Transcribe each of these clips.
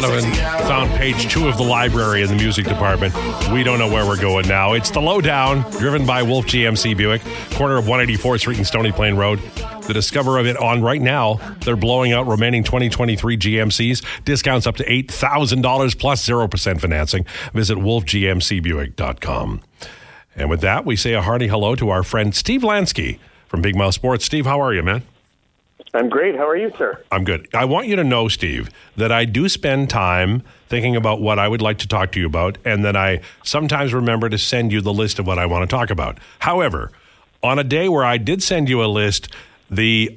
Donovan found page two of the library in the music department. We don't know where we're going now. It's the lowdown, driven by Wolf GMC Buick, corner of 184th Street and Stony Plain Road. The discover of it on right now. They're blowing out remaining 2023 GMCs. Discounts up to $8,000 plus 0% financing. Visit wolfgmcbuick.com. And with that, we say a hearty hello to our friend Steve Lansky from Big Mouth Sports. Steve, how are you, man? I'm great. How are you, sir? I'm good. I want you to know, Steve, that I do spend time thinking about what I would like to talk to you about, and that I sometimes remember to send you the list of what I want to talk about. However, on a day where I did send you a list, the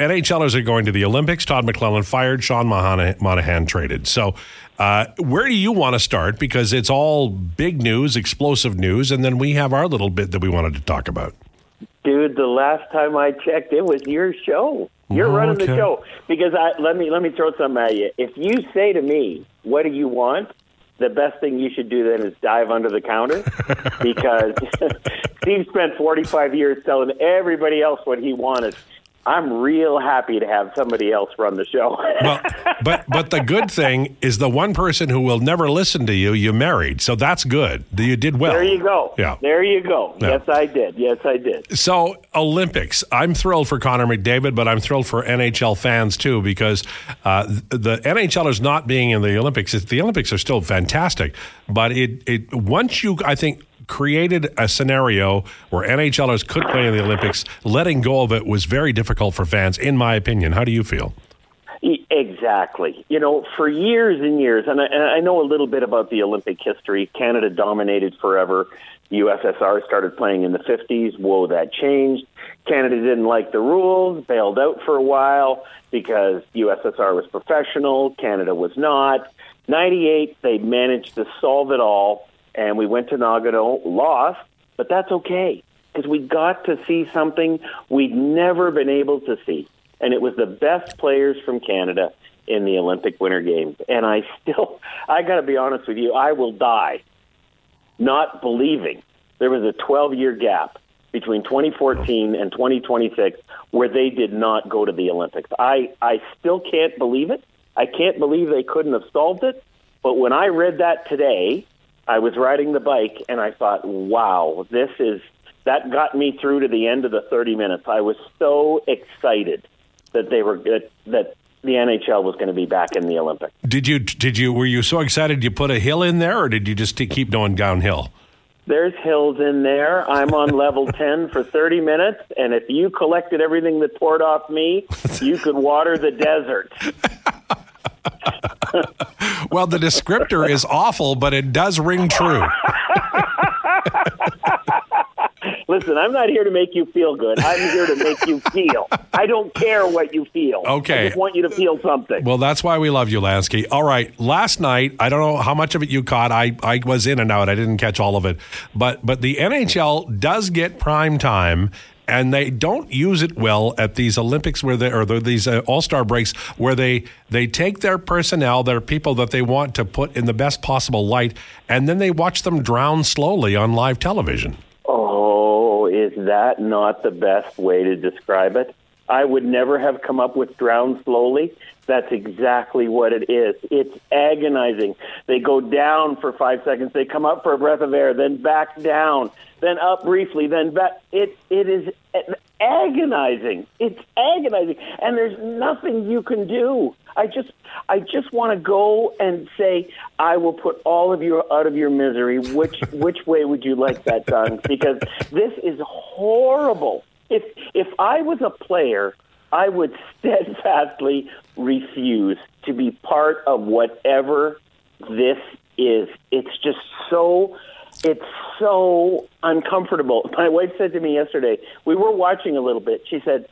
NHLers are going to the Olympics. Todd McLellan fired, Sean Monahan traded. So, uh, where do you want to start? Because it's all big news, explosive news, and then we have our little bit that we wanted to talk about. Dude, the last time I checked, it was your show. You're okay. running the show because I let me let me throw something at you. If you say to me, "What do you want?" the best thing you should do then is dive under the counter because Steve spent 45 years telling everybody else what he wanted. I'm real happy to have somebody else run the show. well, but but the good thing is the one person who will never listen to you, you married. So that's good. You did well. There you go. Yeah. There you go. Yeah. Yes, I did. Yes, I did. So Olympics. I'm thrilled for Connor McDavid, but I'm thrilled for NHL fans too because uh, the NHLers not being in the Olympics. The Olympics are still fantastic, but it it once you I think created a scenario where NHLers could play in the Olympics. Letting go of it was very difficult for fans, in my opinion. How do you feel? Exactly. You know, for years and years, and I, I know a little bit about the Olympic history. Canada dominated forever. The USSR started playing in the 50s. Whoa, that changed. Canada didn't like the rules, bailed out for a while because USSR was professional, Canada was not. 98, they managed to solve it all and we went to Nagano, lost, but that's okay because we got to see something we'd never been able to see, and it was the best players from Canada in the Olympic Winter Games. And I still, I got to be honest with you, I will die not believing there was a 12 year gap between 2014 and 2026 where they did not go to the Olympics. I, I still can't believe it. I can't believe they couldn't have solved it. But when I read that today, I was riding the bike and I thought, wow, this is that got me through to the end of the 30 minutes. I was so excited that they were that, that the NHL was going to be back in the Olympics. Did you did you were you so excited you put a hill in there or did you just keep going downhill? There's hills in there. I'm on level 10 for 30 minutes and if you collected everything that poured off me, you could water the desert. well, the descriptor is awful, but it does ring true. Listen, I'm not here to make you feel good. I'm here to make you feel. I don't care what you feel. Okay. I just want you to feel something. Well, that's why we love you, Lansky. All right. Last night, I don't know how much of it you caught. I, I was in and out. I didn't catch all of it. But but the NHL does get prime time and they don't use it well at these Olympics where they or these uh, All Star breaks where they they take their personnel, their people that they want to put in the best possible light, and then they watch them drown slowly on live television. Oh, is that not the best way to describe it? I would never have come up with drown slowly. That's exactly what it is. It's agonizing. They go down for five seconds, they come up for a breath of air, then back down, then up briefly, then back. It it is agonizing. It's agonizing, and there's nothing you can do. I just I just want to go and say I will put all of you out of your misery. Which which way would you like that done? Because this is horrible. If if I was a player I would steadfastly refuse to be part of whatever this is. It's just so it's so uncomfortable. My wife said to me yesterday, we were watching a little bit. She said,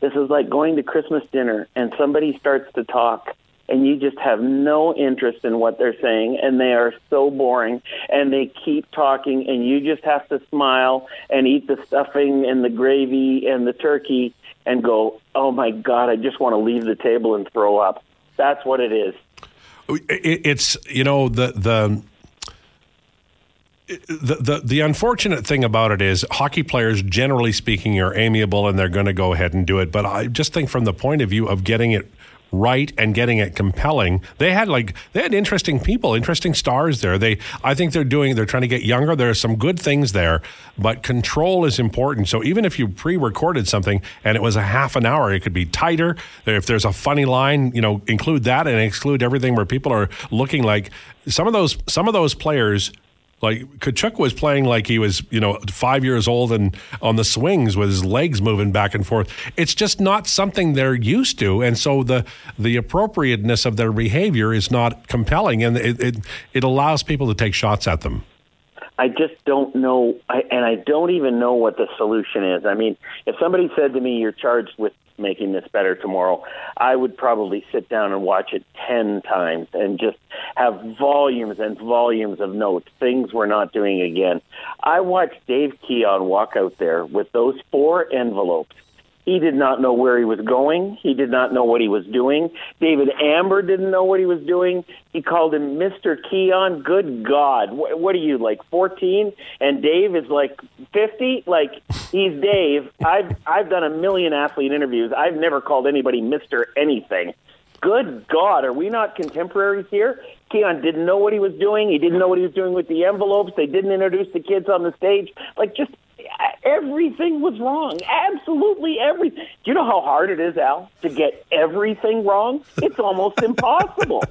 This is like going to Christmas dinner and somebody starts to talk and you just have no interest in what they're saying and they are so boring and they keep talking and you just have to smile and eat the stuffing and the gravy and the turkey and go, oh my God, I just want to leave the table and throw up. That's what it is. It's, you know, the, the, the, the the unfortunate thing about it is hockey players generally speaking are amiable and they're going to go ahead and do it but i just think from the point of view of getting it right and getting it compelling. They had like they had interesting people, interesting stars there. They I think they're doing they're trying to get younger. There are some good things there, but control is important. So even if you pre-recorded something and it was a half an hour, it could be tighter. If there's a funny line, you know, include that and exclude everything where people are looking like some of those some of those players like Tkachuk was playing like he was, you know, five years old and on the swings with his legs moving back and forth. It's just not something they're used to, and so the the appropriateness of their behavior is not compelling, and it it, it allows people to take shots at them. I just don't know, I, and I don't even know what the solution is. I mean, if somebody said to me, "You're charged with making this better tomorrow," I would probably sit down and watch it ten times and just have volumes and volumes of notes, things we're not doing again. I watched Dave Keon walk out there with those four envelopes he did not know where he was going. He did not know what he was doing. David Amber didn't know what he was doing. He called him Mr. Keon. Good God. What, what are you, like 14? And Dave is like 50? Like, he's Dave. I've, I've done a million athlete interviews. I've never called anybody Mr. anything. Good God, are we not contemporaries here? Keon didn't know what he was doing. He didn't know what he was doing with the envelopes. They didn't introduce the kids on the stage. Like, just everything was wrong. Absolutely everything. Do you know how hard it is, Al, to get everything wrong? It's almost impossible.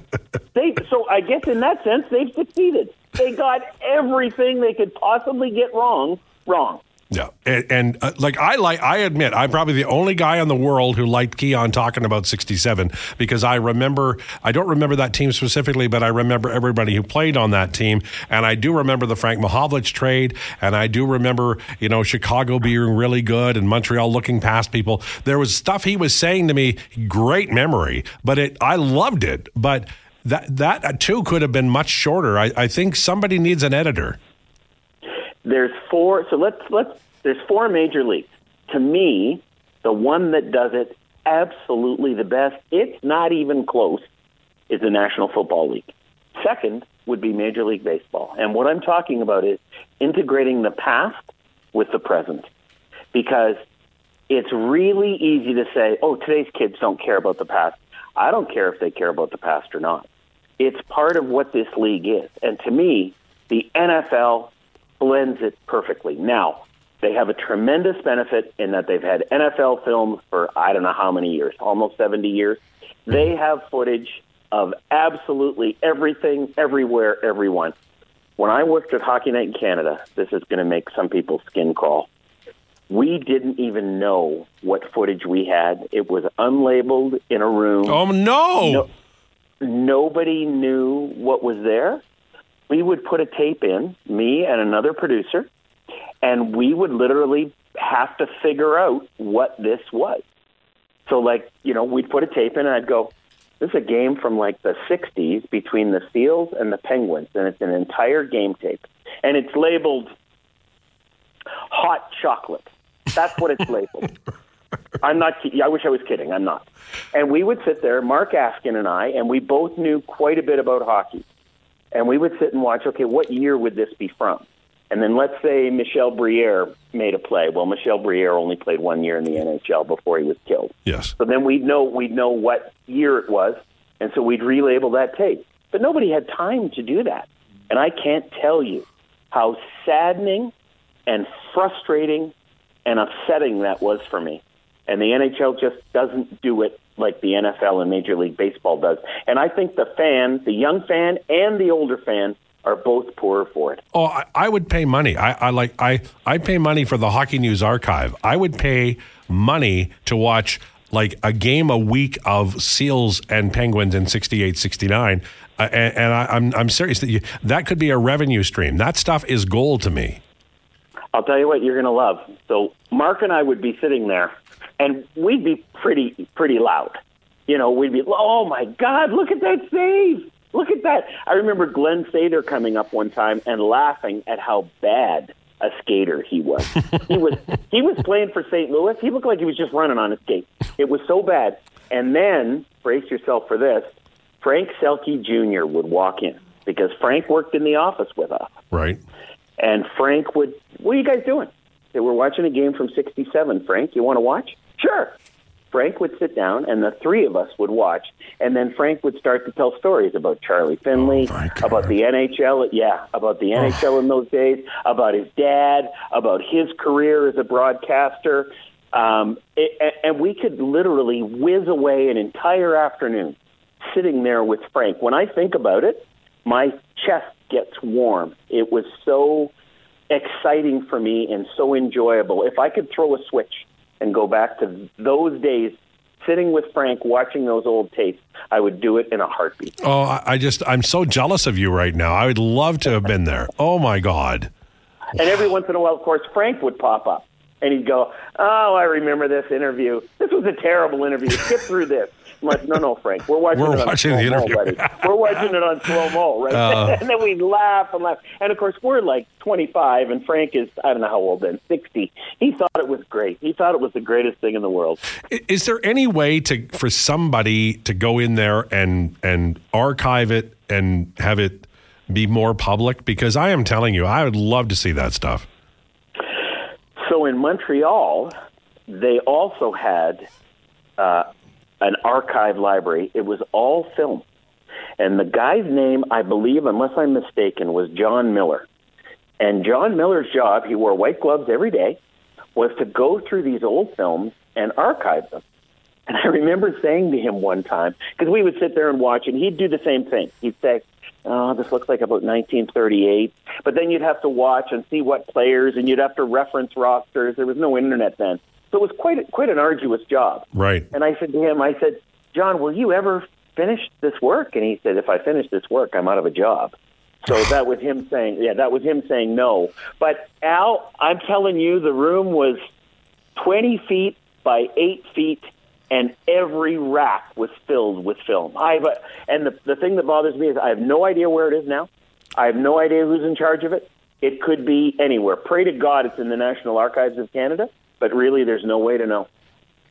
They so I guess in that sense they've succeeded. They got everything they could possibly get wrong wrong. Yeah, and, and uh, like I like, I admit, I'm probably the only guy in the world who liked Keon talking about '67 because I remember, I don't remember that team specifically, but I remember everybody who played on that team, and I do remember the Frank Mahovlich trade, and I do remember, you know, Chicago being really good and Montreal looking past people. There was stuff he was saying to me, great memory, but it, I loved it, but that that too could have been much shorter. I, I think somebody needs an editor. There's four. So let's let's. There's four major leagues. To me, the one that does it absolutely the best, it's not even close, is the National Football League. Second would be Major League Baseball. And what I'm talking about is integrating the past with the present. Because it's really easy to say, oh, today's kids don't care about the past. I don't care if they care about the past or not. It's part of what this league is. And to me, the NFL blends it perfectly. Now, they have a tremendous benefit in that they've had NFL films for I don't know how many years, almost 70 years. They have footage of absolutely everything, everywhere, everyone. When I worked at Hockey Night in Canada, this is going to make some people's skin crawl. We didn't even know what footage we had. It was unlabeled in a room. Oh, no. no nobody knew what was there we would put a tape in, me and another producer, and we would literally have to figure out what this was. So, like, you know, we'd put a tape in, and I'd go, this is a game from like the 60s between the Seals and the Penguins, and it's an entire game tape. And it's labeled hot chocolate. That's what it's labeled. I'm not. I wish I was kidding. I'm not. And we would sit there, Mark Askin and I, and we both knew quite a bit about hockey and we would sit and watch. Okay, what year would this be from? And then let's say Michel Briere made a play. Well, Michel Briere only played one year in the NHL before he was killed. Yes. So then we'd know we'd know what year it was, and so we'd relabel that tape. But nobody had time to do that, and I can't tell you how saddening and frustrating and upsetting that was for me. And the NHL just doesn't do it like the NFL and Major League Baseball does. And I think the fan, the young fan and the older fan, are both poorer for it. Oh, I, I would pay money. I, I like I I pay money for the Hockey News Archive. I would pay money to watch like a game a week of Seals and Penguins in 68, 69. Uh, and, and I, am I'm, I'm serious that you, that could be a revenue stream. That stuff is gold to me. I'll tell you what you're going to love. So Mark and I would be sitting there and we'd be pretty pretty loud. You know, we'd be, oh my God, look at that save! Look at that! I remember Glen Sather coming up one time and laughing at how bad a skater he was. he was he was playing for St. Louis. He looked like he was just running on his skate. It was so bad. And then brace yourself for this. Frank Selke Jr. would walk in because Frank worked in the office with us. Right. And Frank would, what are you guys doing? They were watching a game from '67. Frank, you want to watch? Sure. Frank would sit down, and the three of us would watch, and then Frank would start to tell stories about Charlie Finley, Oh, about the NHL, yeah, about the NHL in those days, about his dad, about his career as a broadcaster, um, it, and we could literally whiz away an entire afternoon sitting there with Frank. When I think about it, my chest gets warm. It was so exciting for me and so enjoyable. If I could throw a switch and go back to those days sitting with Frank watching those old tapes, I would do it in a heartbeat. Oh, I I just, I'm so jealous of you right now. I would love to have been there. Oh, my God. And every once in a while, of course, Frank would pop up and he'd go, Oh, I remember this interview. This was a terrible interview. Skip through this. I'm like, No, no, Frank. We're watching We're it on watching the slow-mo, interview." buddy. We're watching it on slow mo, right? Uh. and then we'd laugh and laugh. And of course, we're like 25, and Frank is, I don't know how old then, 60. He thought it was great. He thought it was the greatest thing in the world. Is there any way to for somebody to go in there and and archive it and have it be more public? Because I am telling you, I would love to see that stuff. So in Montreal, they also had uh, an archive library. It was all film. And the guy's name, I believe, unless I'm mistaken, was John Miller. And John Miller's job, he wore white gloves every day, was to go through these old films and archive them. And I remember saying to him one time, because we would sit there and watch, and he'd do the same thing. He'd say, Oh, this looks like about 1938. But then you'd have to watch and see what players, and you'd have to reference rosters. There was no internet then. So it was quite, a, quite an arduous job. Right. And I said to him, I said, John, will you ever finish this work? And he said, if I finish this work, I'm out of a job. So that was him saying, yeah, that was him saying no. But Al, I'm telling you, the room was 20 feet by 8 feet, and every rack was filled with film. I have a, and the, the thing that bothers me is I have no idea where it is now. I have no idea who's in charge of it. It could be anywhere. Pray to God it's in the National Archives of Canada, but really there's no way to know.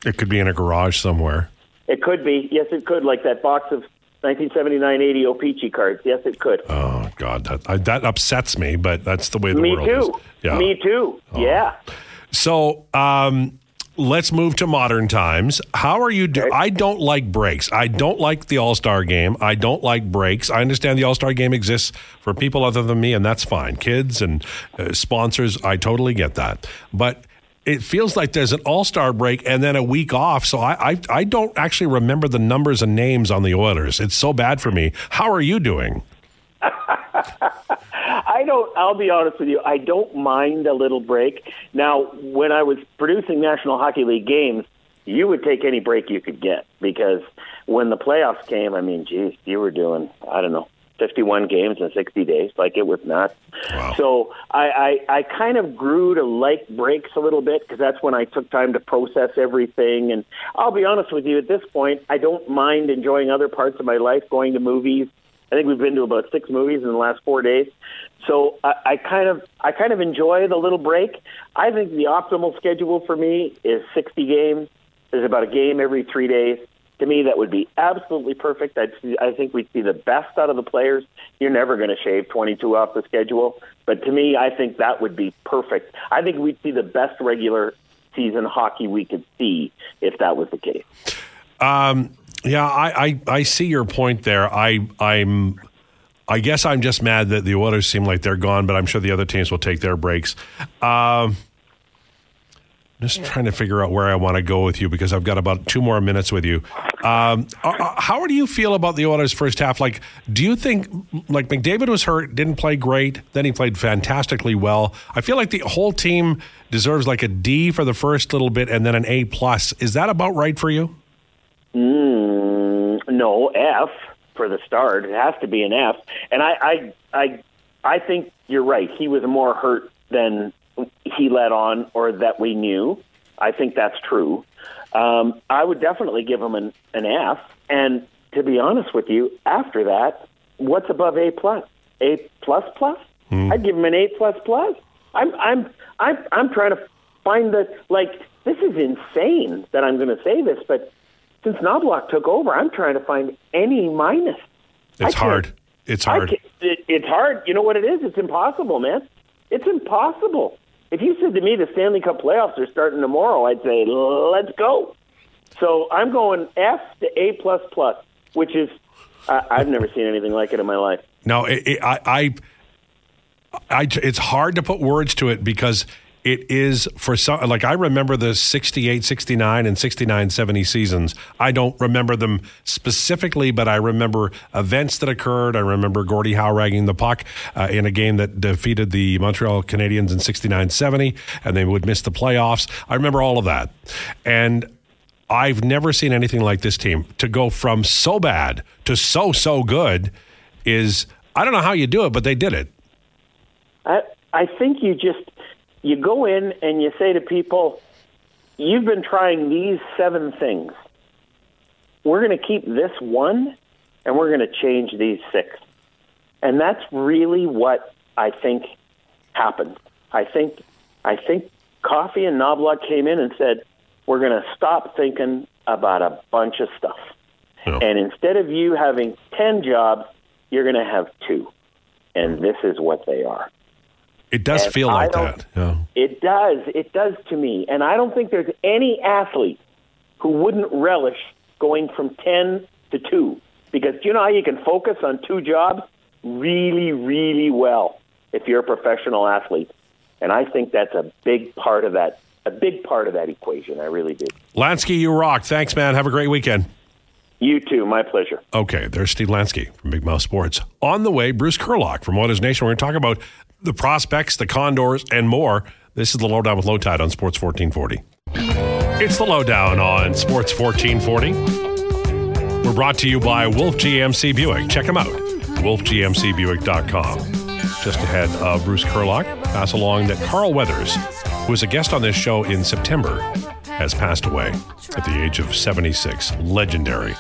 It could be in a garage somewhere. It could be. Yes, it could. Like that box of 1979-80 O-Pee-Chee cards. Yes, it could. Oh God, that I, that upsets me, but that's the way the Me world too. is. Yeah. Oh. Me too. Yeah. So um, let's move to modern times. How are you? Do- I don't like breaks. I don't like the All Star game. I don't like breaks. I understand the All Star game exists for people other than me, and that's fine. Kids and uh, sponsors, I totally get that. But it feels like there's an All Star break and then a week off. So I, I I don't actually remember the numbers and names on the Oilers. It's so bad for me. How are you doing? I don't. I'll be honest with you. I don't mind a little break. Now, when I was producing National Hockey League games, you would take any break you could get because when the playoffs came, I mean, geez, you were doing I don't know. 51 games in 60 days, like it was nuts. Wow. So I, I, I kind of grew to like breaks a little bit because that's when I took time to process everything. And I'll be honest with you, at this point, I don't mind enjoying other parts of my life, going to movies, I think we've been to about six movies in the last four days. So I, I kind of I kind of enjoy the little break. I think the optimal schedule for me is 60 games. There's about a game every three days. To me, that would be absolutely perfect. I'd see, I think we'd see the best out of the players. You're never going to shave 22 off the schedule, but to me, I think that would be perfect. I think we'd see the best regular season hockey we could see if that was the case. Um, yeah, I, I, I see your point there. I I'm I guess I'm just mad that the Oilers seem like they're gone, but I'm sure the other teams will take their breaks. Um, just trying to figure out where I want to go with you because I've got about two more minutes with you. Um, how do you feel about the Oilers' first half? Like, do you think like McDavid was hurt, didn't play great, then he played fantastically well? I feel like the whole team deserves like a D for the first little bit and then an A plus. Is that about right for you? Mm, no, F for the start. It has to be an F. And I, I, I, I think you're right. He was more hurt than he let on, or that we knew. I think that's true. Um, I would definitely give him an, an F. And to be honest with you, after that, what's above A plus? A plus plus? I'd give him an A plus plus. I'm, I'm, I'm, I'm trying to find the like. This is insane that I'm going to say this, but since Knoblauch took over, I'm trying to find any minus. It's hard. It's hard. it, it's hard. You know what it is? It's impossible, man. It's impossible. If you said to me the Stanley Cup playoffs are starting tomorrow, I'd say let's go. So I'm going F to A plus plus, which is I, I've never seen anything like it in my life. No, it, it, I, I, I, it's hard to put words to it because it is for some like I remember the 68 69 and 69 70 seasons. I don't remember them specifically, but I remember events that occurred. I remember Gordie Howe ragging the puck uh, in a game that defeated the Montreal Canadiens in 69 70, and they would miss the playoffs. I remember all of that. And I've never seen anything like this team to go from so bad to so, so good is I don't know how you do it, but they did it. I, I think you just you go in and you say to people, You've been trying these seven things. We're going to keep this one and we're going to change these six. And that's really what I think happened. I think I think Coffey and Knoblauch came in and said, We're going to stop thinking about a bunch of stuff. Oh. And instead of you having 10 jobs, you're going to have two. And this is what they are. It does and feel like that. Yeah. It does. It does to me. And I don't think there's any athlete who wouldn't relish going from 10 to 2 because you know how you can focus on two jobs really, really well if you're a professional athlete. And I think that's a big part of that a big part of that equation. I really do. Lansky, you rock. Thanks, man. Have a great weekend. You too. My pleasure. Okay, there's Steve Lansky from Big Mouth Sports. On the way, Bruce Curlock from Oilers Nation. We're going to talk about the prospects, the condors, and more. This is the Lowdown with Lowetide on Sports 1440. It's the Lowdown on Sports 1440. We're brought to you by Wolf GMC Buick. Check them out, wolfgmcbuick.com. Just ahead of Bruce Curlock, pass along that Carl Weathers, who was a guest on this show in September, has passed away at the age of 76. Legendary,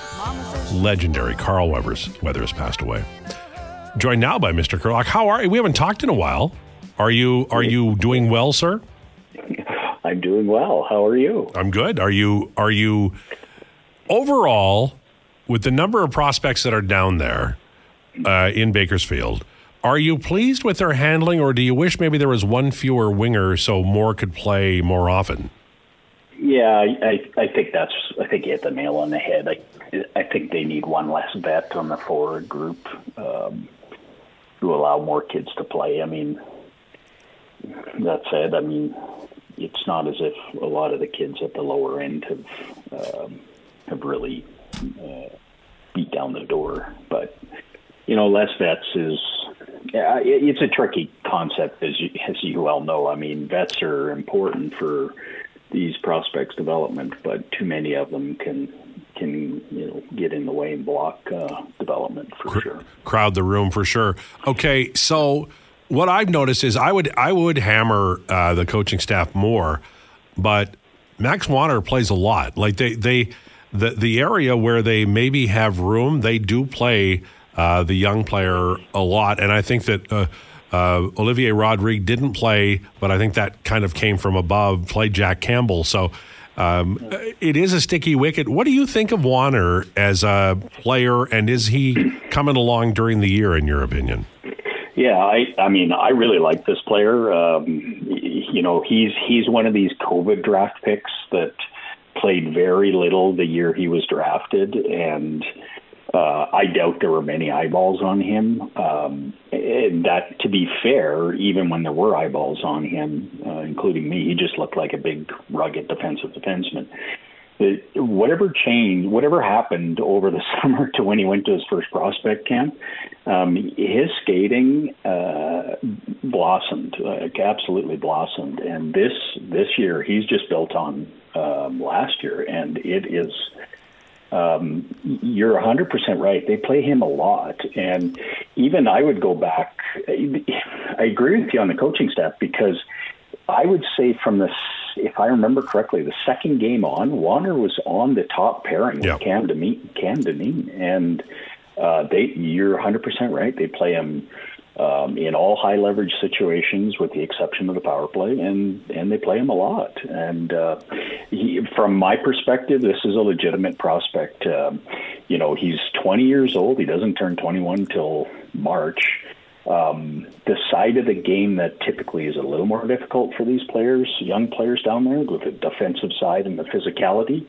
legendary Carl Weathers, Weathers passed away joined now by Mr. Curlock. How are you? We haven't talked in a while. Are you are you doing well, sir? I'm doing well. How are you? I'm good. Are you are you overall with the number of prospects that are down there uh, in Bakersfield? Are you pleased with their handling, or do you wish maybe there was one fewer winger so more could play more often? Yeah, I, I think that's I think you hit the nail on the head. I I think they need one less vet on the forward group. Um, to allow more kids to play. I mean, that said, I mean, it's not as if a lot of the kids at the lower end have um, have really uh, beat down the door. But you know, less vets is yeah, it's a tricky concept as you, as you well know. I mean, vets are important for these prospects' development, but too many of them can can you know get in the way and block uh, development for sure. Crowd the room for sure. Okay, so what I've noticed is I would I would hammer uh, the coaching staff more, but Max Wanner plays a lot. Like they they the the area where they maybe have room, they do play uh, the young player a lot, and I think that. Uh, uh, Olivier Rodrigue didn't play, but I think that kind of came from above. Played Jack Campbell, so um, it is a sticky wicket. What do you think of Wanner as a player, and is he coming along during the year, in your opinion? Yeah, I, I mean, I really like this player. Um, you know, he's he's one of these COVID draft picks that played very little the year he was drafted, and uh, I doubt there were many eyeballs on him. Um, that, to be fair, even when there were eyeballs on him, uh, including me, he just looked like a big, rugged defensive defenseman. It, whatever changed, whatever happened over the summer to when he went to his first prospect camp, um, his skating uh, blossomed, absolutely blossomed. And this this year, he's just built on um, last year, and it is um, you're 100% right. They play him a lot. And even I would go back, I agree with you on the coaching staff because I would say from the, if I remember correctly, the second game on, Wanner was on the top pairing yep. with Cam Dineen. Cam Dineen. And uh, they, you're 100% right. They play him um, in all high leverage situations, with the exception of the power play, and and they play him a lot. And uh, he, from my perspective, this is a legitimate prospect. Um, you know, he's 20 years old. He doesn't turn 21 until March. Um, the side of the game that typically is a little more difficult for these players, young players down there, with the defensive side and the physicality,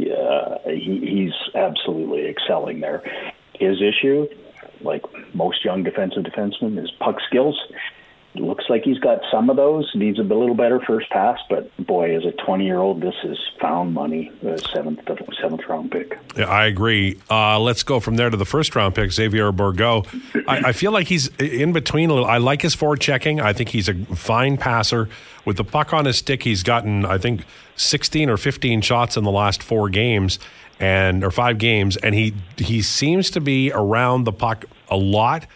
uh, he, he's absolutely excelling there. His issue, like most young defensive defensemen, is puck skills looks like he's got some of those. Needs a little better first pass, but boy, as a 20 year old, this is found money. The seventh seventh round pick. Yeah, I agree. Uh, let's go from there to the first round pick, Xavier Bourgault. I, I, feel like he's in between a little. I like his forward checking. I think he's a fine passer. With the puck on his stick, he's gotten I think 16 or 15 shots in the last four games and or five games, and he he seems to be around the puck a lot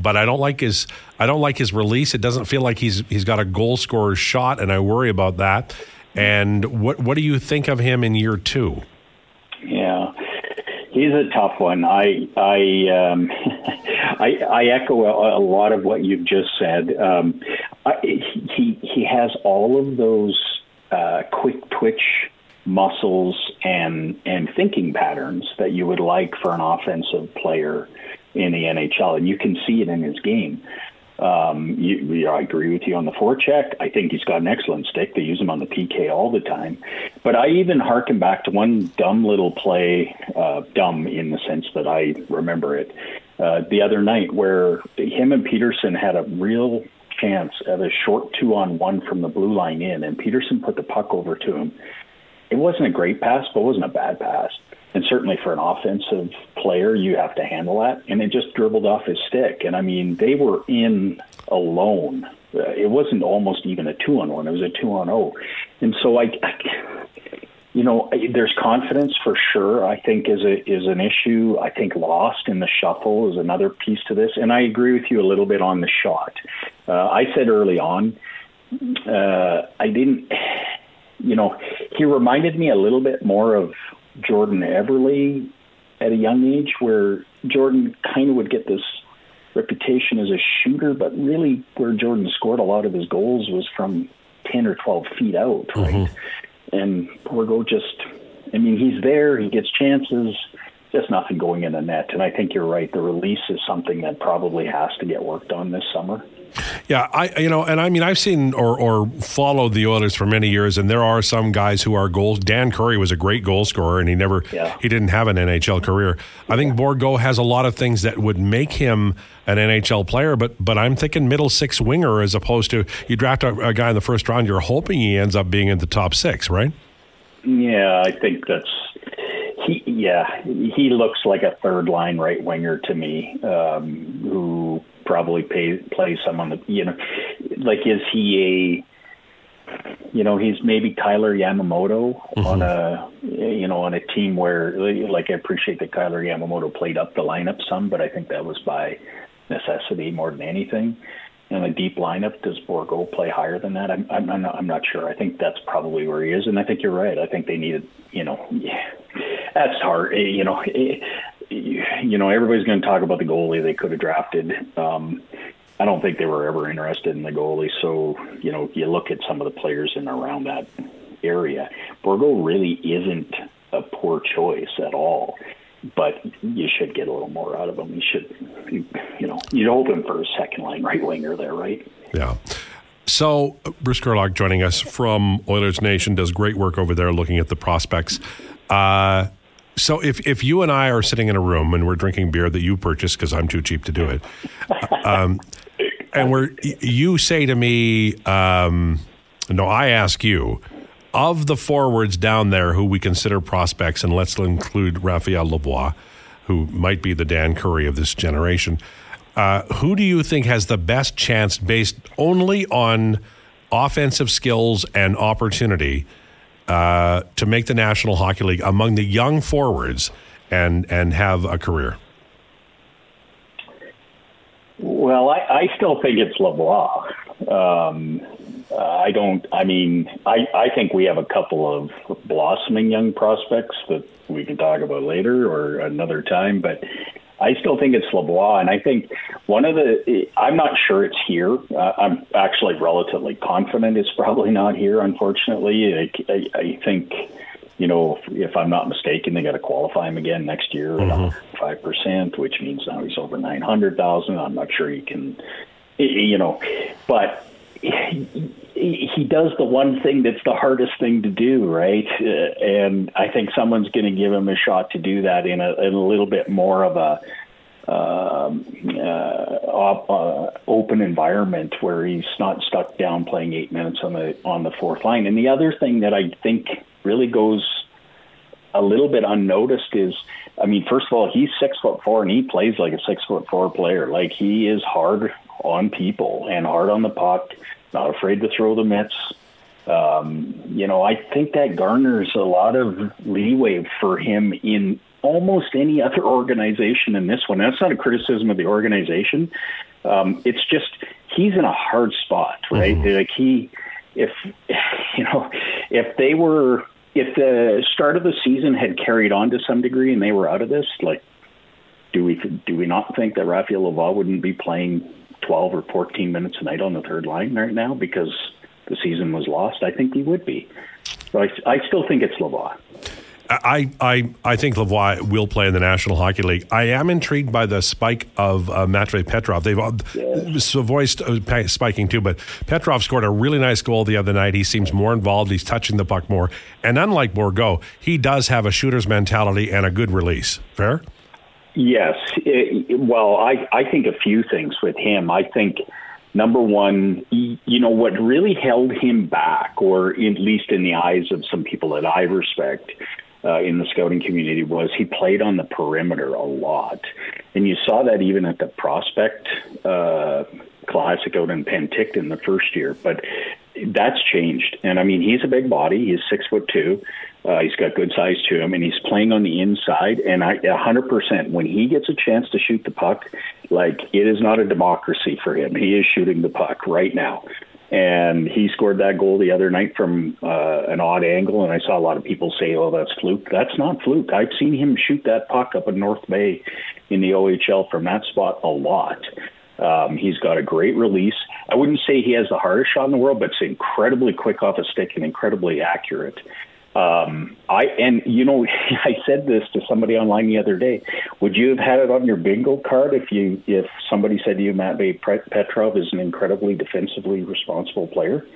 but I don't like his I don't like his release. It doesn't feel like he's he's got a goal scorer's shot, and I worry about that. And what what do you think of him in year two? Yeah, he's a tough one. I I um, I, I, echo a, a, lot of what you've just said. Um, I, he he has all of those uh, quick twitch muscles and and thinking patterns that you would like for an offensive player in the NHL, and you can see it in his game. Um, you, I agree with you on the forecheck. I think he's got an excellent stick. They use him on the PK all the time. But I even harken back to one dumb little play, uh, dumb in the sense that I remember it, uh, the other night where him and Peterson had a real chance at a short two on one from the blue line in, and Peterson put the puck over to him. It wasn't a great pass, but it wasn't a bad pass. And certainly for an offensive player, you have to handle that. And it just dribbled off his stick. And I mean, they were in alone. Uh, it wasn't almost even a two on one; it was a two on zero. Oh. And so I, I you know, there's confidence for sure. I think is a is an issue. I think lost in the shuffle is another piece to this. And I agree with you a little bit on the shot. Uh, I said early on, uh, I didn't. You know, he reminded me a little bit more of Jordan Eberle at a young age, where Jordan kind of would get this reputation as a shooter, but really where Jordan scored a lot of his goals was from 10 or 12 feet out, right? Mm-hmm. And Bourgault just, I mean, he's there, he gets chances, just nothing going in the net. And I think you're right. The release is something that probably has to get worked on this summer. Yeah, I you know, and I mean, I've seen or or followed the Oilers for many years, and there are some guys who are goals. Dan Currie was a great goal scorer, and he never yeah. he didn't have an NHL career. I think yeah. Bourgault has a lot of things that would make him an NHL player, but but I'm thinking middle six winger as opposed to you draft a, a guy in the first round, you're hoping he ends up being in the top six, right? Yeah, I think that's he. Yeah, he looks like a third line right winger to me, um, who probably pay, play some on the you know like is he a you know he's maybe Kailer Yamamoto mm-hmm. on a you know on a team where like I appreciate that Kailer Yamamoto played up the lineup some but I think that was by necessity more than anything. In a deep lineup does Bourgault play higher than that? I'm I'm not, I'm not sure. I think that's probably where he is. And I think you're right. I think they needed you know yeah, that's hard you know you know, everybody's going to talk about the goalie they could have drafted. Um, I don't think they were ever interested in the goalie. So, you know, you look at some of the players in around that area. Bourgault really isn't a poor choice at all, but you should get a little more out of him. You should, you know, you'd hope him for a second line right winger there, right? Yeah. So, Bruce Curlock joining us from Oilers Nation does great work over there looking at the prospects. Uh, so if, if you and I are sitting in a room and we're drinking beer that you purchased because I'm too cheap to do it, um, and we're you say to me, um, no, I ask you, of the forwards down there who we consider prospects, and let's include Raphael Lavoie, who might be the Dan Currie of this generation. Uh, who do you think has the best chance based only on offensive skills and opportunity? Uh, to make the National Hockey League among the young forwards and and have a career? Well, I, I still think it's Lavoie. Um, I don't. I mean, I, I think we have a couple of blossoming young prospects that we can talk about later or another time. But I still think it's Lavoie, and I think one of the. I'm not sure it's here. Uh, I'm actually relatively confident it's probably not here. Unfortunately, I, I, I think you know, if, if, I'm not mistaken, they got to qualify him again next year mm-hmm. 5 percent, which means now he's over nine hundred thousand. I'm not sure he can, you know, but he, does the one thing that's the hardest thing to do, right? Uh, and I think someone's going to give him a shot to do that in a, in a little bit more of a um, uh, uh, open environment where he's not stuck down playing eight minutes on the on the fourth line. And the other thing that I think really goes a little bit unnoticed is, I mean, first of all, he's six foot four and he plays like a six foot four player. Like he is hard on people and hard on the puck, not afraid to throw the mitts. Um, you know, I think that garners a lot of leeway for him in almost any other organization in this one. That's not a criticism of the organization. Um, it's just he's in a hard spot, right? Mm-hmm. Like he, if you know, if they were, if the start of the season had carried on to some degree and they were out of this, like, do we do we not think that Raphael Lavoie wouldn't be playing twelve or fourteen minutes a night on the third line right now because the season was lost? I think he would be. But I, I still think it's Lavoie. I, I, I think Lavoie will play in the National Hockey League. I am intrigued by the spike of uh, Matvei Petrov. They've uh, Savoie's uh, spiking too, but Petrov scored a really nice goal the other night. He seems more involved. He's touching the puck more, and unlike Bourgault, he does have a shooter's mentality and a good release. Fair. Yes. It, well, I I think a few things with him. I think number one, you know, what really held him back, or at least in the eyes of some people that I respect, uh, in the scouting community was he played on the perimeter a lot, and you saw that even at the prospect uh, classic out in Penticton the first year. But that's changed, and I mean he's a big body. He's six foot two. Uh, he's got good size to him, and he's playing on the inside. And I, a hundred percent, when he gets a chance to shoot the puck, like it is not a democracy for him. He is shooting the puck right now and he scored that goal the other night from uh, an odd angle. And I saw a lot of people say, "Oh, that's fluke." That's not fluke. I've seen him shoot that puck up in North Bay in the OHL from that spot a lot. Um, he's got a great release. I wouldn't say he has the hardest shot in the world, but it's incredibly quick off a stick and incredibly accurate. Um, I and you know I said this to somebody online the other day. Would you have had it on your bingo card if you if somebody said to you Matvei Petrov is an incredibly defensively responsible player?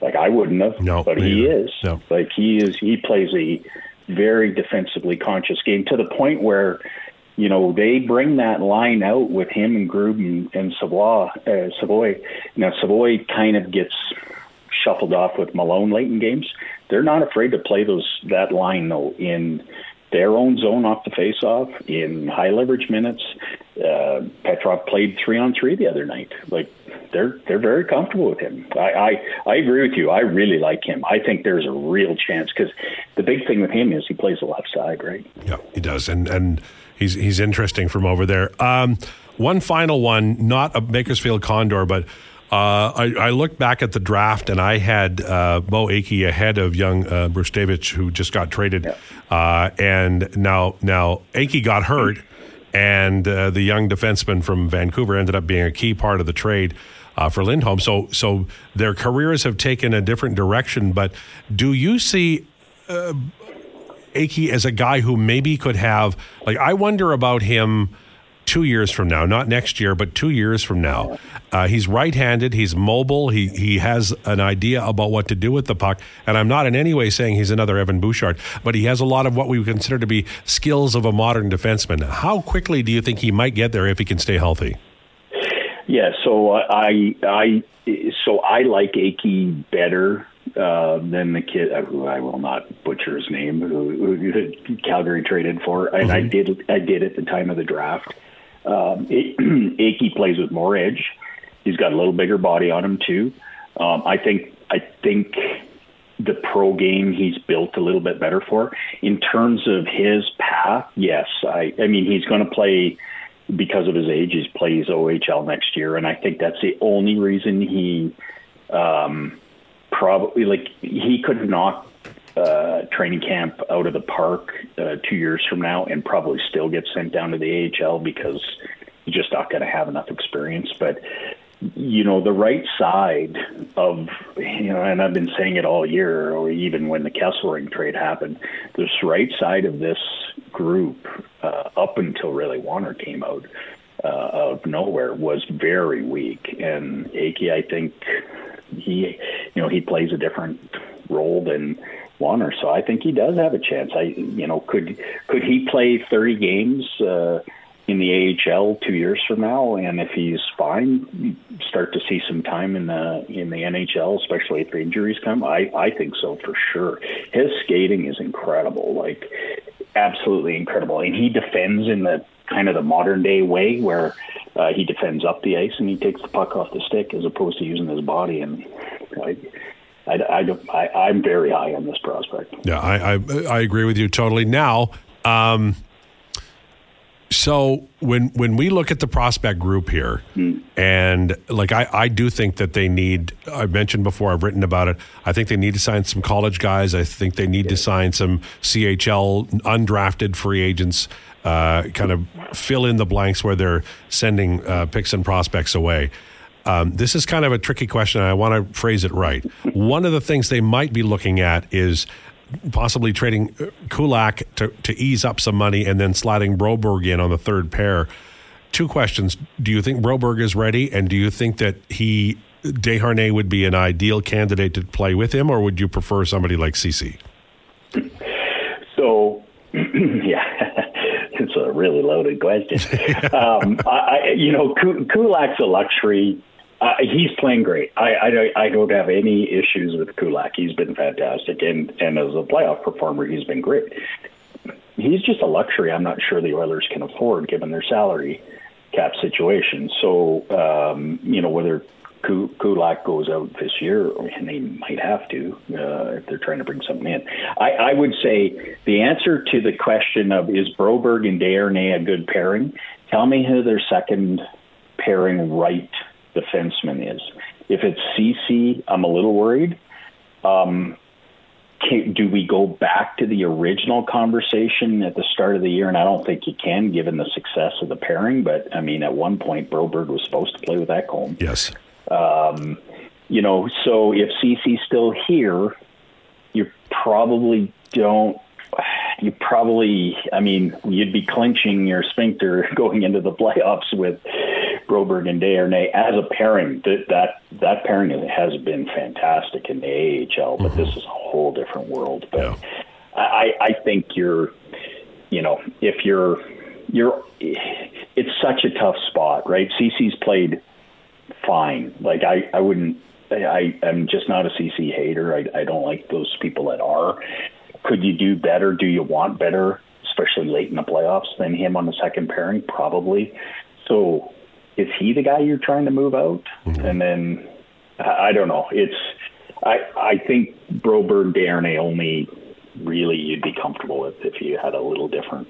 Like I wouldn't have, no, but he is. No. Like he is. He plays a very defensively conscious game to the point where you know, they bring that line out with him and Grubin and Savoie. Uh, Savoie. Now, Savoie kind of gets shuffled off with Malone late in games they're not afraid to play those that line though in their own zone off the face-off in high leverage minutes. Uh, Petrov played three on three the other night. Like they're they're very comfortable with him. I, I I agree with you. I really like him. I think there's a real chance because the big thing with him is he plays the left side, right? Yeah, he does, and and he's he's interesting from over there. Um, one final one, not a Bakersfield Condor, but uh, I, I looked back at the draft and I had uh, Beau Akey ahead of young uh, Brzustewicz, who just got traded. Uh, and now, now Akey got hurt, and uh, the young defenseman from Vancouver ended up being a key part of the trade. Uh, for Lindholm, so so their careers have taken a different direction. But do you see uh, Akey as a guy who maybe could have like I wonder about him two years from now, not next year, but two years from now. Uh, he's right-handed. He's mobile. He he has an idea about what to do with the puck. And I'm not in any way saying he's another Evan Bouchard, but he has a lot of what we would consider to be skills of a modern defenseman. How quickly do you think he might get there if he can stay healthy? Yeah. So I I so I like Akey better uh, than the kid who I will not butcher his name, who, who Calgary traded for, and mm-hmm. I did I did at the time of the draft. Um, Akey plays with more edge. He's got a little bigger body on him too. Um, I think I think the pro game he's built a little bit better for. In terms of his path, yes, I I mean he's going to play because of his age. He plays OHL next year, and I think that's the only reason he um, probably like he could knock uh, training camp out of the park uh, two years from now and probably still get sent down to the AHL because he's just not going to have enough experience. But you know, the right side of you know, and I've been saying it all year, or even when the Kesselring trade happened, this right side of this group, uh, up until really Wanner came out uh, of nowhere, was very weak, and Akey, I think he, you know, he plays a different role than Wanner. So I think he does have a chance. I, you know, could could he play 30 games uh, in the AHL two years from now? And if he's fine, start to see some time in the in the NHL, especially if injuries come. I I think so for sure. His skating is incredible, like absolutely incredible, and he defends in the kind of the modern day way where uh, he defends up the ice and he takes the puck off the stick as opposed to using his body and. I, I, I, I, am very high on this prospect. Yeah, I, I, I agree with you totally. Now, um, so when when we look at the prospect group here, mm. and like I, I do think that they need. I mentioned before. I've written about it. I think they need to sign some college guys. I think they need yeah. to sign some CHL undrafted free agents. Uh, kind of fill in the blanks where they're sending uh, picks and prospects away. Um, this is kind of a tricky question. I want to phrase it right. One of the things they might be looking at is possibly trading uh, Kulak to, to ease up some money and then sliding Broberg in on the third pair. Two questions. Do you think Broberg is ready? And do you think that he, Desharnais, would be an ideal candidate to play with him, or would you prefer somebody like Ceci? So, yeah, it's a really loaded question. um, I, you know, Kulak's a luxury uh, he's playing great. I, I, I don't have any issues with Kulak. He's been fantastic, and and as a playoff performer, he's been great. He's just a luxury. I'm not sure the Oilers can afford given their salary cap situation. So um, you know whether Kulak goes out this year, and they might have to uh, if they're trying to bring something in. I, I would say the answer to the question of is Broberg and Desharnais a good pairing? Tell me who their second pairing right defenseman is. If it's Ceci, I'm a little worried. Um, can, do we go back to the original conversation at the start of the year? And I don't think you can, given the success of the pairing. But I mean, at one point, Broberg was supposed to play with Ekholm. Yes. Um, you know, so if Ceci's still here, you probably don't. You probably, I mean, you'd be clenching your sphincter going into the playoffs with Broberg and Desharnais as a pairing. That that that pairing has been fantastic in the AHL, but mm-hmm. this is a whole different world. But yeah. I I think you're, you know, if you're you're, it's such a tough spot, right? Ceci's played fine. Like I I wouldn't. I, I'm just not a Ceci hater. I, I don't like those people that are. Could you do better? Do you want better, especially late in the playoffs, than him on the second pairing? Probably. So is he the guy you're trying to move out? Mm-hmm. And then I, I don't know. It's I I think Broberg Desharnais only really you'd be comfortable with if you had a little different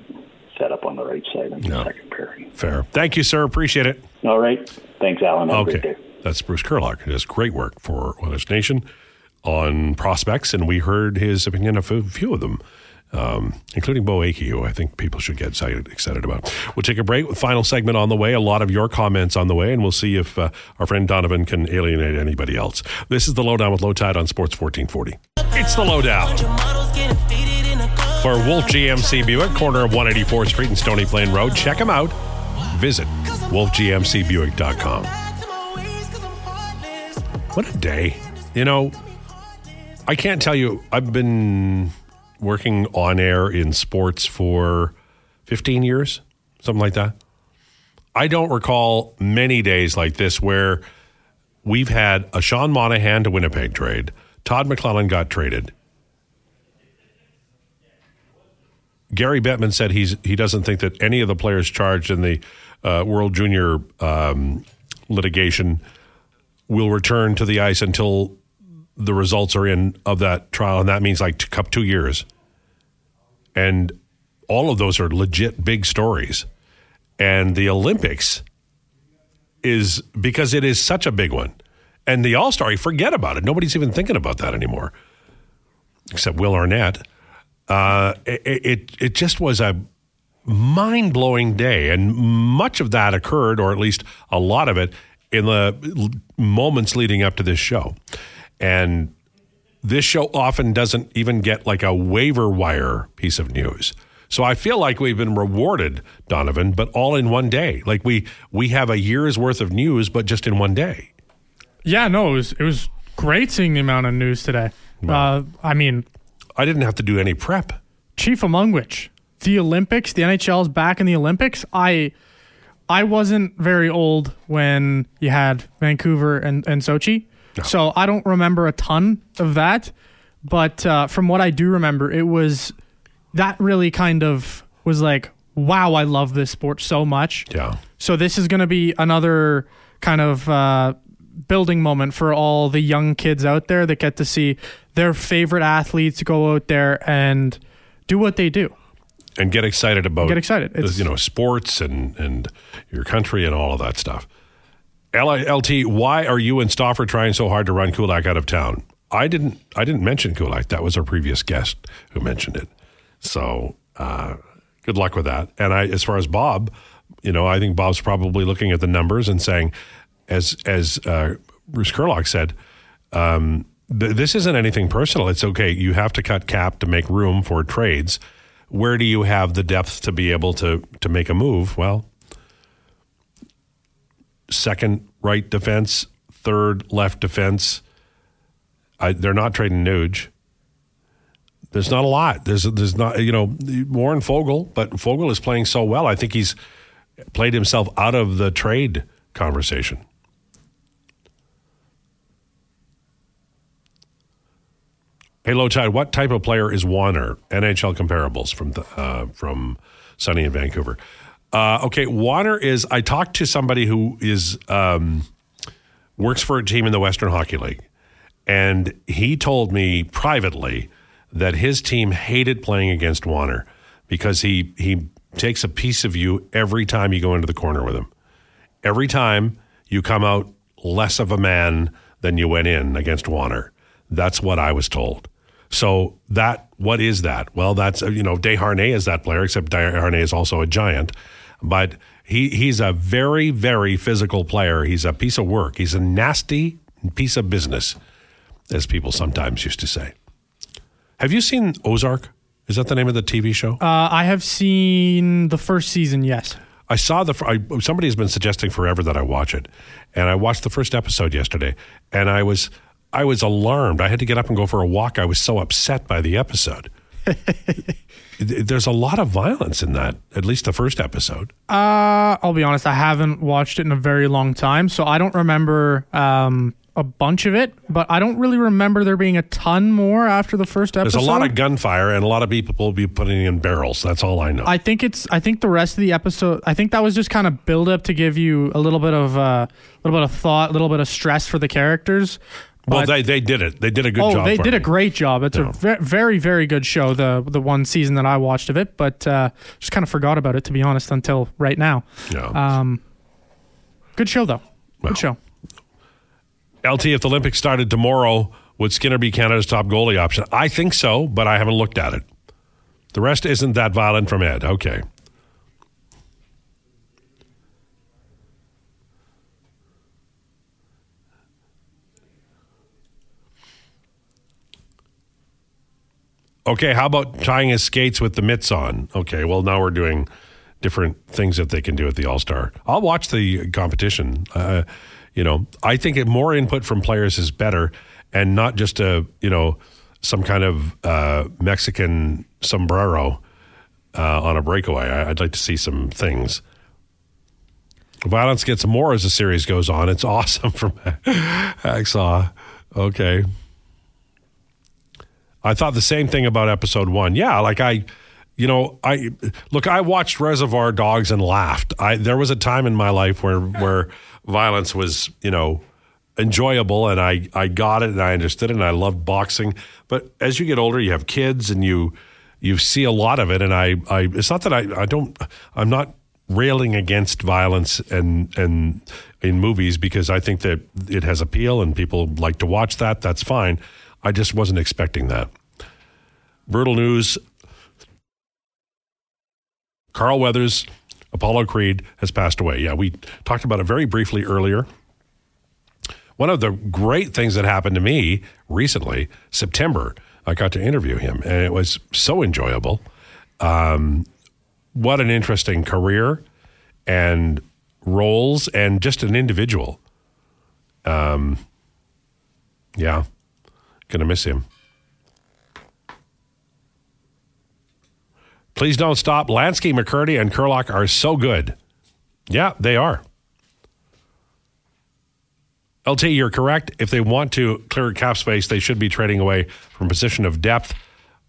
setup on the right side in the second pairing. Fair. Thank you, sir. Appreciate it. All right. Thanks, Alan. Have okay. That's Bruce Curlock, He does great work for Oilers Nation on prospects, and we heard his opinion of a few of them um, including Beau Akey, who I think people should get excited about. We'll take a break. Final segment on the way. A lot of your comments on the way, and we'll see if uh, our friend Donovan can alienate anybody else. This is the Lowdown with Lowetide on Sports 1440. It's the Lowdown. For Wolf GMC Buick, corner of 184th Street and Stony Plain Road. Check them out. Visit wolfgmcbuick.com. What a day. You know, I can't tell you, I've been working on air in sports for 15 years, something like that. I don't recall many days like this where we've had a Sean Monahan to Winnipeg trade. Todd McLellan got traded. Gary Bettman said he's he doesn't think that any of the players charged in the uh, World Junior um, litigation will return to the ice until the results are in of that trial, and that means like two, two years. And all of those are legit big stories. And the Olympics is because it is such a big one. And the All Star, forget about it. Nobody's even thinking about that anymore, except Will Arnett. Uh, it, it, it just was a mind blowing day, and much of that occurred, or at least a lot of it, in the moments leading up to this show. And this show often doesn't even get like a waiver wire piece of news. So I feel like we've been rewarded, Donovan, but all in one day. Like we we have a year's worth of news, but just in one day. Yeah, no, it was it was Great seeing the amount of news today. Uh, I mean, I didn't have to do any prep. chief among which the Olympics, the NHL's back in the Olympics. I I wasn't very old when you had Vancouver and, and Sochi. So I don't remember a ton of that. But uh, from what I do remember, it was that really kind of was like, wow, I love this sport so much. Yeah. So this is going to be another kind of uh, building moment for all the young kids out there that get to see their favorite athletes go out there and do what they do. And get excited about Get excited. It's- you know, sports and and your country and all of that stuff. LT, why are you and Stauffer trying so hard to run Kulak out of town? I didn't I didn't mention Kulak. That was our previous guest who mentioned it. So uh, good luck with that. And I as far as Bob, you know, I think Bob's probably looking at the numbers and saying, as as uh, Bruce Curlock said, um, th- this isn't anything personal. It's okay. You have to cut cap to make room for trades. Where do you have the depth to be able to to make a move? Well, second right defense, third left defense. I, they're not trading Nuge. There's not a lot. There's there's not you know Warren Foegele, but Foegele is playing so well. I think he's played himself out of the trade conversation. Hey, Lowetide. What type of player is Wanner? NHL comparables from the, uh, from Sunny in Vancouver. Uh, okay, Wanner is. I talked to somebody who is um, works for a team in the Western Hockey League, and he told me privately that his team hated playing against Wanner because he he takes a piece of you every time you go into the corner with him. Every time you come out less of a man than you went in against Wanner. That's what I was told. So that what is that? Well, that's you know Desharnais is that player, except Desharnais is also a giant, but he he's a very very physical player. He's a piece of work. He's a nasty piece of business, as people sometimes used to say. Have you seen Ozark? Is that the name of the TV show? Uh, I have seen the first season, yes. I saw the. I, somebody has been suggesting forever that I watch it, and I watched the first episode yesterday, and I was I was alarmed. I had to get up and go for a walk. I was so upset by the episode. There's a lot of violence in that. At least the first episode. Uh, I'll be honest, I haven't watched it in a very long time, so I don't remember um, a bunch of it, but I don't really remember there being a ton more after the first episode. There's a lot of gunfire, and a lot of people will be putting in barrels. That's all I know. I think it's. I think the rest of the episode. I think that was just kind of build up to give you a little bit of uh, a little bit of thought, a little bit of stress for the characters. Well, But- they they did it. They did a good oh, job. they did me. a great job. It's Yeah. a ve- very, very good show. The the one season that I watched of it, but uh, just kind of forgot about it to be honest until right now. Yeah. Um, good show though. Good show. LT, if the Olympics started tomorrow, would Skinner be Canada's top goalie option? I think so, but I haven't looked at it. The rest isn't that violent from Ed. Okay. Okay, how about tying his skates with the mitts on? Okay, well, now we're doing different things that they can do at the All Star. I'll watch the competition. Uh, you know, I think more input from players is better, and not just a you know some kind of uh, Mexican sombrero uh, on a breakaway. I, I'd like to see some things. Violence gets more as the series goes on. It's awesome from Hacksaw. Okay. I thought the same thing about episode one. Yeah, like I, you know, I look. I watched Reservoir Dogs and laughed. I there was a time in my life where where violence was, you know, enjoyable, and I I got it and I understood it and I loved boxing. But as you get older, you have kids and you you see a lot of it. And I I it's not that I I don't I'm not railing against violence and and in movies because I think that it has appeal and people like to watch that. That's fine. I just wasn't expecting that. Brutal news. Carl Weathers, Apollo Creed, has passed away. Yeah, we talked about it very briefly earlier. One of the great things that happened to me recently, September, I got to interview him, and it was so enjoyable. Um, what an interesting career and roles, and just an individual. Um, Yeah. Gonna miss him. Please don't stop. Lansky, McCurdy, and Curlock are so good. Yeah, they are. LT, you're correct. If they want to clear cap space, they should be trading away from position of depth.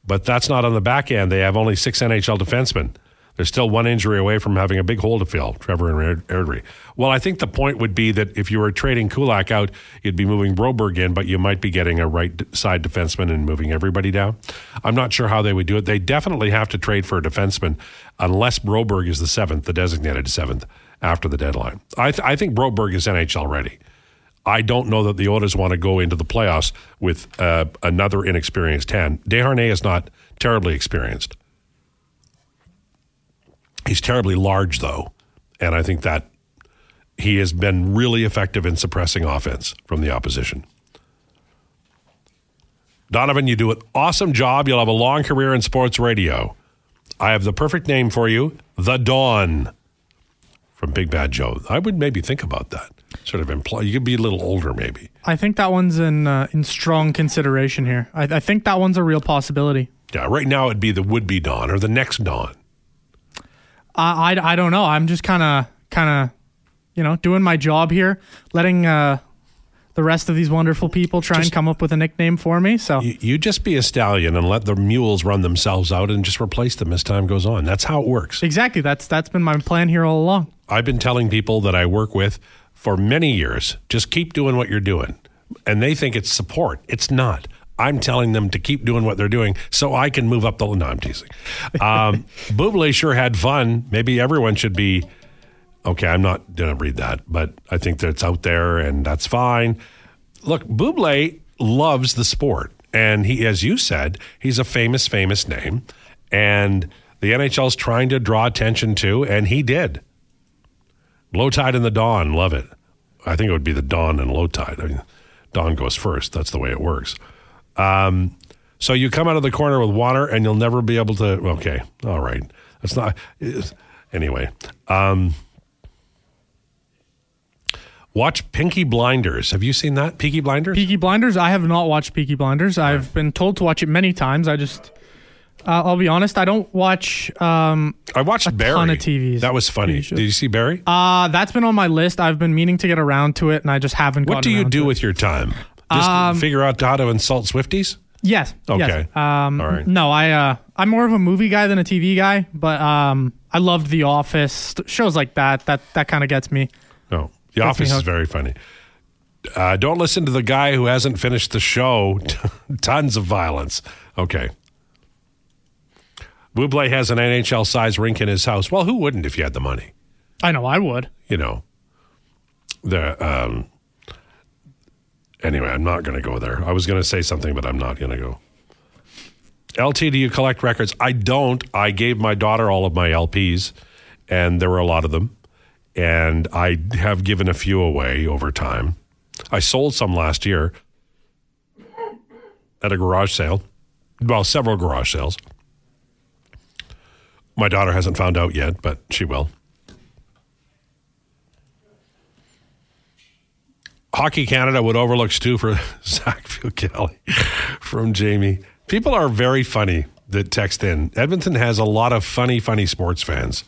But that's not on the back end. They have only six NHL defensemen. They're still one injury away from having a big hole to fill, Trevor and Airdrie. Well, I think the point would be that if you were trading Kulak out, you'd be moving Broberg in, but you might be getting a right side defenseman and moving everybody down. I'm not sure how they would do it. They definitely have to trade for a defenseman unless Broberg is the seventh, the designated seventh after the deadline. I, th- I think Broberg is NHL ready. I don't know that the Oilers want to go into the playoffs with uh, another inexperienced 10. Desharnais is not terribly experienced. He's terribly large, though. And I think that he has been really effective in suppressing offense from the opposition. Donovan, you do an awesome job. You'll have a long career in sports radio. I have the perfect name for you The Dawn from Big Bad Joe. I would maybe think about that. Sort of imply you could be a little older, maybe. I think that one's in uh, in strong consideration here. I, I think that one's a real possibility. Yeah, right now it'd be the would be Dawn or the next Dawn. I, I, I don't know. I'm just kind of kind of you know doing my job here, letting uh, the rest of these wonderful people try just, and come up with a nickname for me. So you, you, just be a stallion and let the mules run themselves out and just replace them as time goes on. That's how it works. Exactly. That's that's been my plan here all along. I've been telling people that I work with for many years, just keep doing what you're doing. And they think it's support. It's not. I'm telling them to keep doing what they're doing so I can move up the. No, I'm teasing. Um, Buble sure had fun. Maybe everyone should be. Okay, I'm not going to read that, but I think that it's out there and that's fine. Look, Buble loves the sport. And he, as you said, he's a famous, famous name. And the NHL's trying to draw attention to, and he did. Lowetide in the dawn, love it. I think it would be the dawn and Lowetide. I mean, dawn goes first. That's the way it works. Um, so you come out of the corner with water, and you'll never be able to. Okay, all right. That's not. Anyway, um, watch Pinky Blinders. Have you seen that? Peaky Blinders. Peaky Blinders. I have not watched Peaky Blinders. I've been told to watch it many times. I just uh, I'll be honest. I don't watch. Um, I watched a Barry. ton of TVs. That was funny. Did you see Barry? Uh, that's been on my list. I've been meaning to get around to it, and I just haven't. Gotten it. What do you do with your time? Just um, figure out how to insult Swifties. Yes. Okay. Yes. Um, All right. No, I uh, I'm more of a movie guy than a TV guy, but um, I loved The Office shows like that. That that kind of gets me. No, The Office is very funny. Uh, don't listen to the guy who hasn't finished the show. Tons of violence. Okay. Buble has an NHL size rink in his house. Well, who wouldn't if you had the money? I know I would. You know, the um, anyway, I'm not going to go there. I was going to say something, but I'm not going to go. LT, do you collect records? I don't. I gave my daughter all of my LPs, and there were a lot of them, and I have given a few away over time. I sold some last year at a garage sale. Well, several garage sales. My daughter hasn't found out yet, but she will. Hockey Canada would overlook Stu for Zach Kelly from Jamie. People are very funny that text in. Edmonton has a lot of funny, funny sports fans,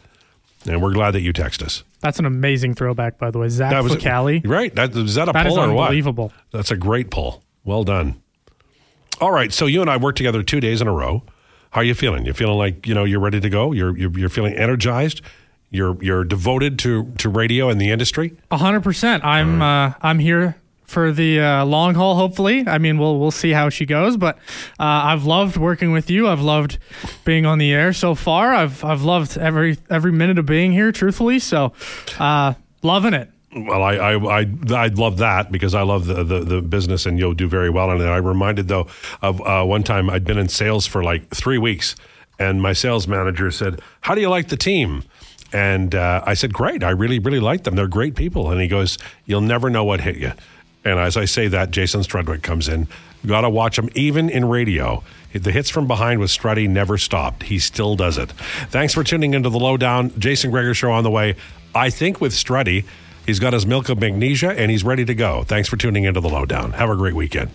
and we're glad that you text us. That's an amazing throwback, by the way. Zach that was, Fucale. Right. That, is that a that pull or what? unbelievable. That's a great pull. Well done. All right. So you and I worked together two days in a row. How are you feeling? You feeling like you know you're ready to go? You're you're, you're feeling energized. You're you're devoted to to radio and the industry. A hundred percent. I'm uh, I'm here for the uh, long haul. Hopefully, I mean we'll we'll see how she goes. But uh, I've loved working with you. I've loved being on the air so far. I've I've loved every every minute of being here. Truthfully, so uh, loving it. Well, I, I, I, I love that because I love the, the, the, business and you'll do very well in it. I reminded though of uh, one time I'd been in sales for like three weeks and my sales manager said, how do you like the team? And uh, I said, great. I really, really like them. They're great people. And he goes, you'll never know what hit you. And as I say that, Jason Strudwick comes in. Got to watch him even in radio. The hits from behind with Struddy never stopped. He still does it. Thanks for tuning into the lowdown. Jason Gregor show on the way. I think with Struddy, He's got his milk of magnesia and he's ready to go. Thanks for tuning into the lowdown. Have a great weekend.